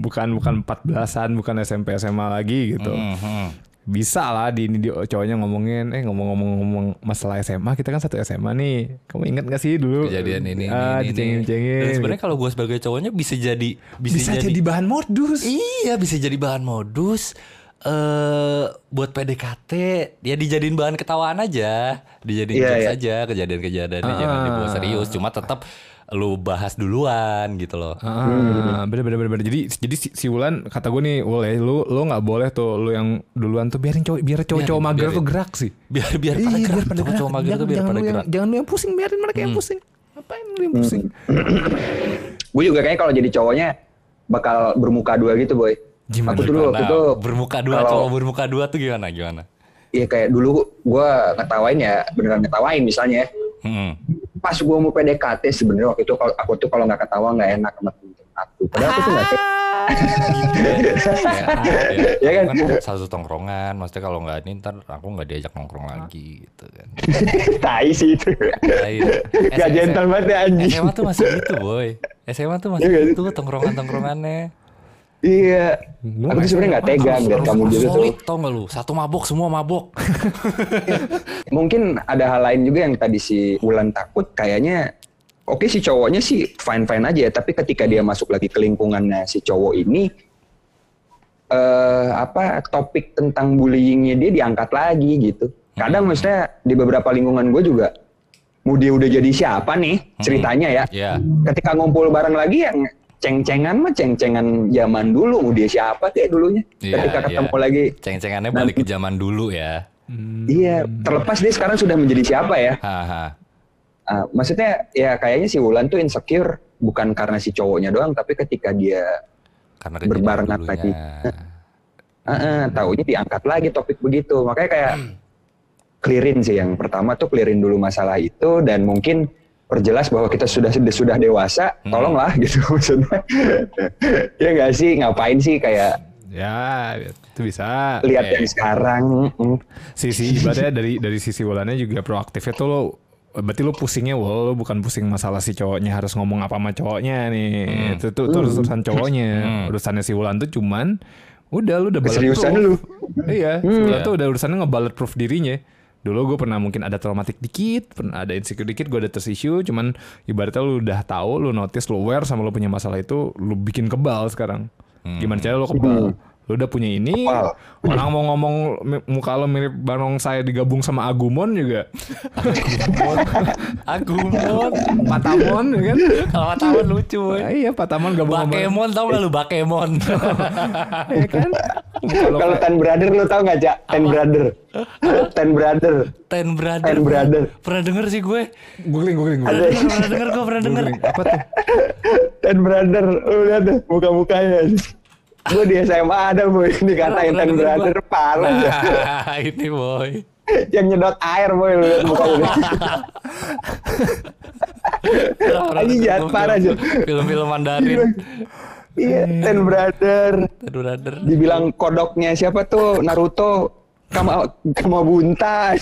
bukan bukan 14-an, bukan SMP SMA lagi gitu. Mhm. Bisa lah di ini di cowoknya ngomongin eh ngomong-ngomong ngomong masalah SMA, kita kan satu SMA nih. Kamu ingat gak sih dulu Kejadian ini ah, ini, ini. dicengin-cengin. Dan sebenarnya kalau gue sebagai cowoknya bisa jadi bisa, bisa jadi, bahan modus. Iya bisa jadi bahan modus eh buat PDKT ya dijadiin bahan ketawaan aja dijadiin Iya, jokes iya. aja kejadian-kejadiannya jangan Ah. dibawa serius cuma tetap lu bahas duluan gitu loh Ah, bener bener bener bener. Jadi jadi si, si Wulan kata gue nih, Wul ya, lu lu nggak boleh tuh lu yang duluan tuh biarin cowok biar cowok-cowok mager biarin. tuh gerak sih. biar biar pada Iya, gerak cowok mager tuh biar jangan pada yang, gerak Hmm. jangan lu yang pusing, biarin mereka yang pusing. Ngapain lu yang pusing? Gue juga kayaknya kalau jadi cowoknya bakal bermuka dua gitu boy. Gimana? Aku dulu waktu itu bermuka dua kalau- cowok bermuka dua tuh gimana gimana Iya kayak dulu gue ngetawain ya beneran ngetawain misalnya. ya. Hmm. Pas gue mau PDKT sebenarnya waktu itu kalau aku tuh kalau nggak ketawa nggak enak sama temen-temen aku. Padahal aku tuh nggak kayak ya, Ya kan? satu tongkrongan maksudnya kalau nggak ini ntar aku nggak diajak nongkrong lagi gitu kan tai sih itu. Gak gentle banget ya anjing. SMA tuh masih gitu boy SMA tuh masih Iya gitu tongkrongan tongkrongannya Iya. Gua Aku tuh sebenarnya nggak tega ngeliat kamu gitu tuh. solid tau gak lu satu mabok semua mabok Mungkin ada hal lain juga yang tadi si Wulan takut kayaknya oke si cowoknya sih fine fine aja tapi ketika dia masuk lagi ke lingkungannya si cowok ini eh apa topik tentang bullyingnya dia diangkat lagi gitu. Kadang maksudnya di beberapa lingkungan gue juga mau dia udah jadi siapa nih ceritanya ya. ya Ketika ngumpul bareng lagi yang ceng-cengan mah ceng-cengan zaman dulu mau dia siapa kayak dulunya. Iya, Ketika ketemu iya. lagi ceng-cengannya balik ke zaman dulu ya Iya, terlepas dia sekarang sudah menjadi siapa ya. haha Ah, maksudnya ya kayaknya si Wulan tuh insecure bukan karena si cowoknya doang, tapi ketika dia karena Berbarengan dulunya. lagi. ah, taunya diangkat lagi topik begitu. Makanya kayak clearin sih yang pertama tuh clearin dulu masalah itu dan mungkin perjelas bahwa kita sudah sudah, sudah dewasa, tolonglah gitu maksudnya. ya nggak sih ngapain sih kayak Ya, itu bisa. lihat Eh. yang sekarang. mm. Sisi ibaratnya dari dari sisi Wulannya juga proaktifnya tuh lo berarti lo pusingnya Wul, lo bukan pusing masalah si cowoknya harus ngomong apa sama cowoknya nih. Itu tuh, itu urusan cowoknya. Urusannya si Wulan tuh cuman udah lu udah Keseriusan bulletproof. lu. Iya, si Wulan tuh udah urusannya ngebalet proof dirinya. Dulu gue pernah mungkin ada traumatik dikit, pernah ada insecure dikit, gue ada trust issue, cuman ibaratnya lu udah tahu, lu notice, lu aware sama lu punya masalah itu, lu bikin kebal sekarang. Gimana cara lu kebal? Lu udah punya ini, Kebal. orang mau ngomong muka lo mirip Barong saya digabung sama Agumon juga. Agumon Patamon ya kan? kalau tahun lucu boy Ah, iya, Patamon gabung sama Bakemon tau gak lu Bakemon ya kan? Kalau Ten Brother lu tau gak, Cak? Ten Brother. Ten Brother. Ten Brother Ten Brother. Pernah denger sih gue googling googling Pernah denger, pernah denger gue pernah denger. Apa tuh? Ten Brother. Lu lihat deh muka-mukanya. Gue di SMA ada boy dikatain Ten Brother parah. Nah ini boy Yang nyedot air boy lu lihat. Pernah Anjing denger jahat parah, Jul. Film-film Mandarin Iya, Ten Brother. Ten Brother Dibilang kodoknya siapa tuh Naruto Kama Kama Bunta.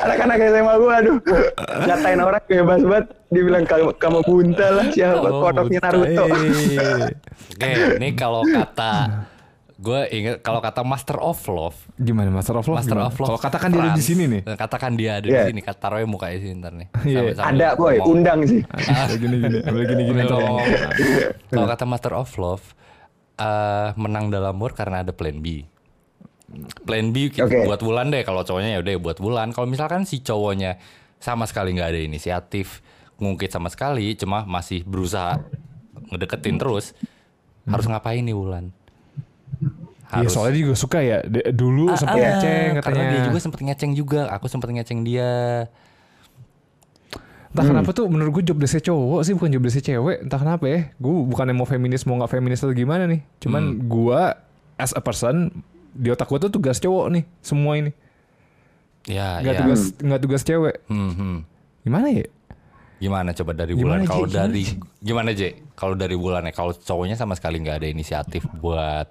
Anak-anak SMA gue aduh ngatain orang bebas banget dibilang Kama, Kama Bunta lah siapa Kama kodoknya. Naruto. Eh, Oke ini kalau kata Gue inget kalau kata Master of Love gimana Master of Love? Master gimana? of Love Kalau katakan dia ada di sini nih. Eh, Katakan dia ada Iya. di sini Kata taruhnya mukanya sini ntar nih Iya. Sambil Ada boy, ngomong. undang sih. Ah, gini gini, ambil gini gini ngomong. Kalau kata Master of Love eh, Menang dalam war karena ada plan B Plan B kita Oke. buat bulan deh Kalau cowoknya ya udah buat bulan Kalau misalkan si cowoknya Sama sekali nggak ada inisiatif Ngungkit sama sekali Cuma masih berusaha Ngedeketin terus Harus ngapain nih bulan Iya soalnya dia juga suka ya. D- dulu sempat Ah, ngeceng Karena katanya. dia juga sempet ngeceng juga Aku sempet ngeceng dia Entah kenapa tuh menurut gue job desknya cowok sih bukan job desknya cewek. Entah kenapa ya. Gue bukan mau feminis mau nggak feminis atau gimana nih. Cuman gue as a person di otak gue tuh tugas cowok nih semua ini Ya, nggak ya. tugas nggak tugas cewek Hmm, hmm. gimana ya Gimana coba dari bulan? Kalau dari gimana J? Kalau dari bulan ya, kalau cowoknya sama sekali nggak ada inisiatif buat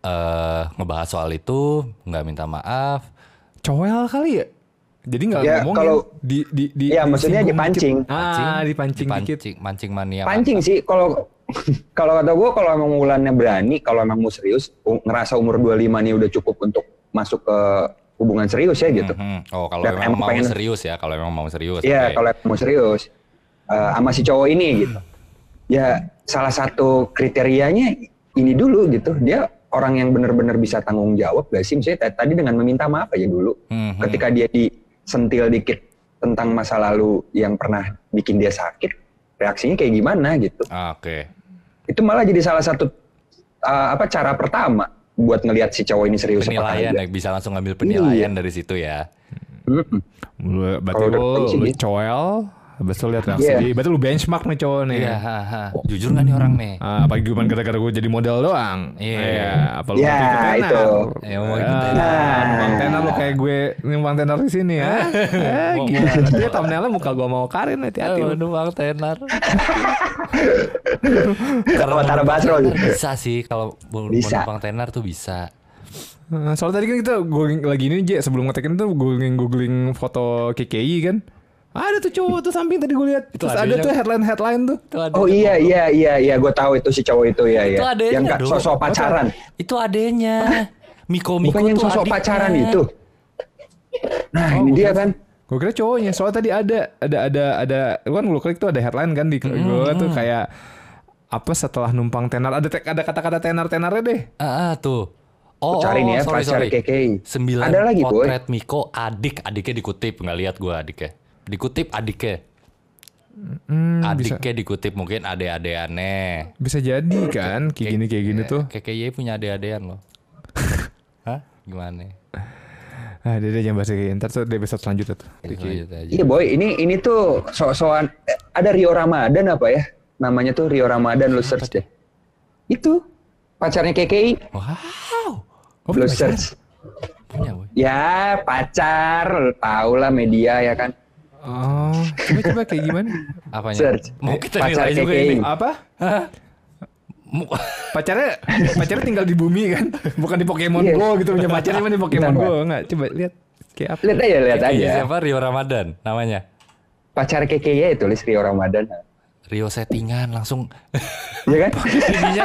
eh ngebahas soal itu, nggak minta maaf. cowel kali ya jadi nggak Ya, ngomongin kalau- di di di Ya, maksudnya disinggung dipancing. dikit. ah dipancing, dikit Dipancing, mancing mania. Pancing sih kalau kalau kata gue kalau emang Wulannya berani, kalau emang mau serius, ngerasa umur 25 nih udah cukup untuk masuk ke hubungan serius ya gitu. Mhm. Oh, kalau Dan memang emang mau pengen- serius ya, kalau memang mau serius. Iya, oke. kalau emang mau serius eh, sama si cowok ini gitu. Ya salah satu kriterianya ini dulu gitu. Dia orang yang benar-benar bisa tanggung jawab gak sih? Misalnya tadi dengan meminta maaf aja dulu. Mhm. Ketika dia disentil dikit tentang masa lalu yang pernah bikin dia sakit, reaksinya kayak gimana gitu. Ah, Oke. Itu malah jadi salah satu uh, apa cara pertama buat ngelihat si cowok ini serius apa Penilaian ya, bisa langsung ngambil penilaian Iya. dari situ ya. Lu- berarti lu, lu gitu. cowel habis itu lihat reaksi Iya. berarti lu benchmark nih cowok nih Iya, ha, ha. Jujur nggak nih orang nih? Ah, apalagi cuma gara-gara gue jadi model doang. Iya. apa lu Ya, mau itu. Ya, mau Ah, tenar. numpang tenar lu kayak gue numpang tenar di sini ya. eh, gila. Dia thumbnailnya muka gue mau Karin hati-hati. lu. Aduh, bang tenar. Avatar mau Basro gitu. Bisa sih kalau Bisa. numpang tenar tuh bisa. Nah, soalnya tadi kan kita googling lagi ini J sebelum ngetekin tuh googling googling foto KKI kan. Ada tuh cowok tuh samping tadi gue lihat. Terus ada tuh headline headline tuh. Oh iya iya iya iya gue tahu itu si cowok itu ya Itu ya. Yang ka- dong. sosok pacaran. Itu adenya. Miko Miko Bukan yang tuh sosok adiknya. pacaran itu. Nah, Oh, ini dia kan. Gue kira cowoknya. Soalnya tadi ada ada ada ada kan lu klik tuh ada headline kan di gue tuh kayak apa setelah numpang tenar ada ada kata-kata tenar-tenarnya deh. Ah, ah, tuh. Oh, Cari nih ya, oh, sorry, sorry. KKI. Sembilan Ada lagi, Boy. potret Miko adik, adiknya dikutip nggak lihat gua adiknya. Dikutip adiknya. Hmm, bisa adiknya dikutip mungkin ade-adeannya. bisa jadi kan kayak gini kayak gini tuh. KKY punya ade-adean loh. Hah? Gimana? Ah, dia, dia jangan bahas kayak gini. Ntar tuh di episode selanjutnya tuh. Iya boy, ini ini tuh so-soan eh, ada Rio Ramadan apa ya? Namanya tuh Rio Ramadan lu search deh. Itu pacarnya KKI Wow. Oh, lu search. Punya, boy. Ya pacar, tau lah media ya kan. Oh, coba coba kayak gimana? Apanya? Search. Mau kita Pacar nilai juga KKI. ini. Apa? Pacarnya pacarnya tinggal di bumi kan? Bukan di Pokemon Iya. Go gitu punya pacarnya mah di Pokemon Bentar, Go. Enggak, coba lihat kayak apa? Lihat aja, lihat aja. siapa? Rio Ramadan namanya. Pacar KKI ya tulis Rio Ramadan. Rio settingan langsung Ya kan? ininya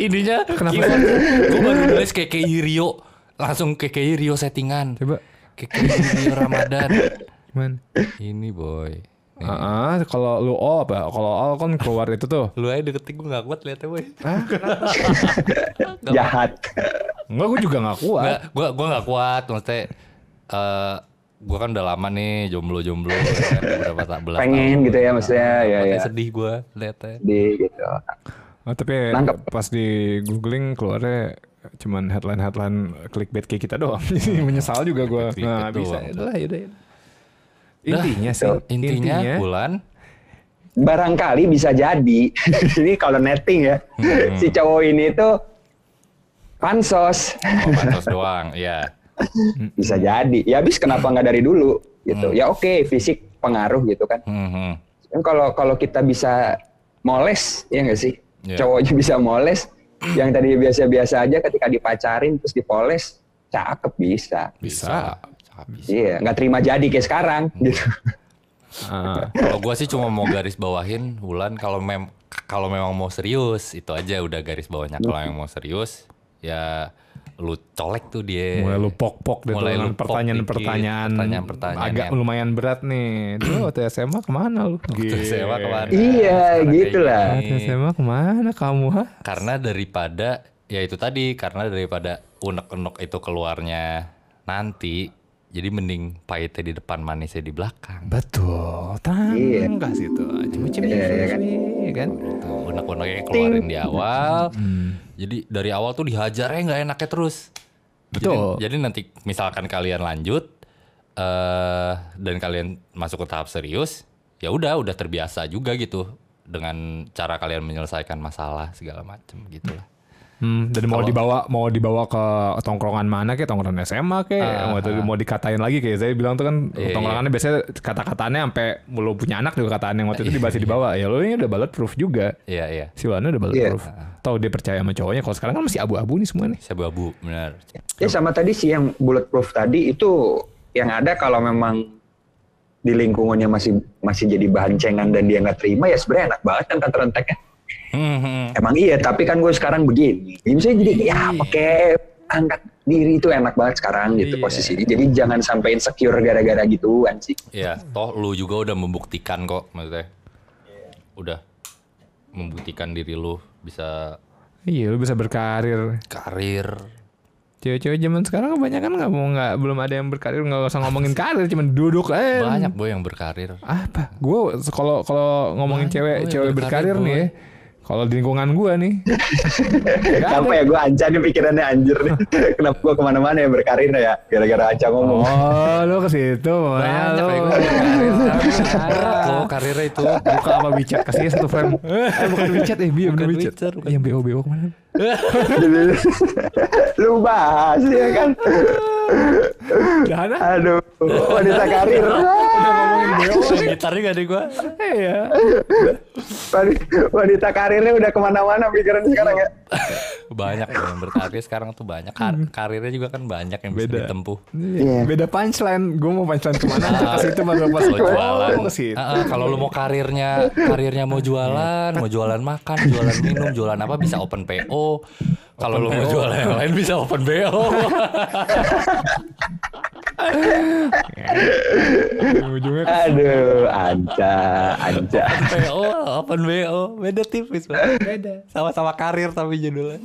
ininya Kenapa? gue baru nulis KKI Rio langsung KKI Rio settingan Coba KKI Rio Ramadan gimana? ini boy. Ah, kalau lu all apa? Kalau all kan keluar itu tuh. lu aja deketin gue gak kuat liatnya boy Ah, Jahat. enggak gue juga gak kuat. Nggak, gue gue gak kuat maksudnya eh gue kan udah lama nih jomblo jomblo kan, tak belas Pengen gitu ya maksudnya ya ya. sedih gue liatnya Di gitu. Oh, tapi Nangkep. pas di googling keluarnya cuman headline-headline clickbait kayak kita doang. Jadi menyesal juga gue. Nah, bisa. doang. Udah, yaudah. Intinya sih, intinya, bulan Barangkali bisa jadi. ini kalau netting ya. Hmm. Si cowok ini tuh pansos. oh, pansos doang ya bisa jadi. Ya habis kenapa nggak dari dulu gitu. Hmm. Ya oke, fisik pengaruh gitu kan. Hmm, hmm. Kan kalau kalau kita bisa moles ya nggak sih? Iya. Cowoknya bisa moles, yang tadi biasa-biasa aja ketika dipacarin terus dipoles, cakep bisa. bisa Bisa. Iya, nggak terima jadi kayak sekarang Hmm. gitu. Ah, Kalau gua sih cuma mau garis bawahin Wulan kalau mem kalau memang mau serius itu aja udah garis bawahnya. Kalau yang mau serius ya lu colek tuh dia. mulai lu pok-pok deh Mulai dengan lu pertanyaan-pertanyaan pertanyaan-pertanyaan agak yang- lumayan berat nih. Dulu waktu SMA ke mana lu? Waktu SMA ke mana? Iya, gitu lah. Waktu SMA ke mana kamu? ha? Karena daripada ya itu tadi karena daripada unek-unek itu keluarnya nanti jadi mending pahitnya di depan manisnya di belakang. Betul, tenang Iya. tuh. Cuma-cuma Iya, iya kan? kan. Tuh, unek-uneknya keluarin di awal. Jadi dari awal tuh dihajarnya nggak enaknya terus. Betul. Jadi, jadi nanti misalkan kalian lanjut eh dan kalian masuk ke tahap serius, ya udah udah terbiasa juga gitu dengan cara kalian menyelesaikan masalah segala macam gitulah. Hmm, dan mau dibawa mau dibawa ke tongkrongan mana kayak tongkrongan SMA kayak mau, mau dikatain lagi kayak saya bilang tuh kan Iya, tongkrongannya biasanya kata-katanya sampai lu punya anak juga kataan yang waktu itu dibahas dibawa ya lu ini udah bulletproof juga. Iya iya. si Wano udah bulletproof tahu dia percaya sama cowoknya? Kalau sekarang kan masih abu-abu nih semua nih. Saya abu benar. Ya sama tadi sih yang bulletproof tadi itu yang ada kalau memang di lingkungannya masih masih jadi bahan cengan dan dia nggak terima ya sebenarnya enak banget kan renteknya. Hmm, hmm. Emang iya, tapi kan gue sekarang begini. Misalnya jadi ya pakai angkat diri itu enak banget sekarang gitu Iya. posisinya. Jadi jangan sampai insecure gara-gara gituan sih. Iya, toh lu juga udah membuktikan kok maksudnya. Udah membuktikan diri lu bisa iya lu bisa berkarir karir. cewek-cewek zaman sekarang kebanyakan nggak mau nggak belum ada yang berkarir nggak usah ngomongin karir cuman duduk eh Banyak boy yang berkarir. apa gue kalau kalau ngomongin Banyak, cewek cewek berkarir, berkarir nih ya kalau di lingkungan gue nih Kenapa ya gue Anca nih pikirannya anjir nih. Kenapa gue ke mana-mana ya berkarir ya gara-gara Anca ngomong. oh lu ke situ Banyak lu kayak gue. Berat karirnya itu. buka apa WeChat kasih satu frame eh bukan WeChat eh biar bener Bukan WeChat yang BO BO ke mana Lu bahas ya kan. Dana Aduh, wanita karir. udah ngomongin BO Gitarnya gak ada gue. iya Wanita- Wanita karirnya udah ke mana-mana pikirannya sekarang ya. Banyak loh yang berkarir sekarang tuh banyak. Kar- karirnya juga kan banyak yang bisa Beda. ditempuh. Iya. beda punchline gue mau punchline ke mana ke situ baru pas Kalau jualan, Oh. Ah, ah, kalau lu mau karirnya, karirnya mau jualan, mau jualan makan, jualan minum, jualan apa bisa open PO. Kalau lu mau jualan yang lain bisa open BO. ujungnya Aduh, Anca, Anca. PO, open BO, beda tipis, beda. Sama-sama karir tapi judulnya.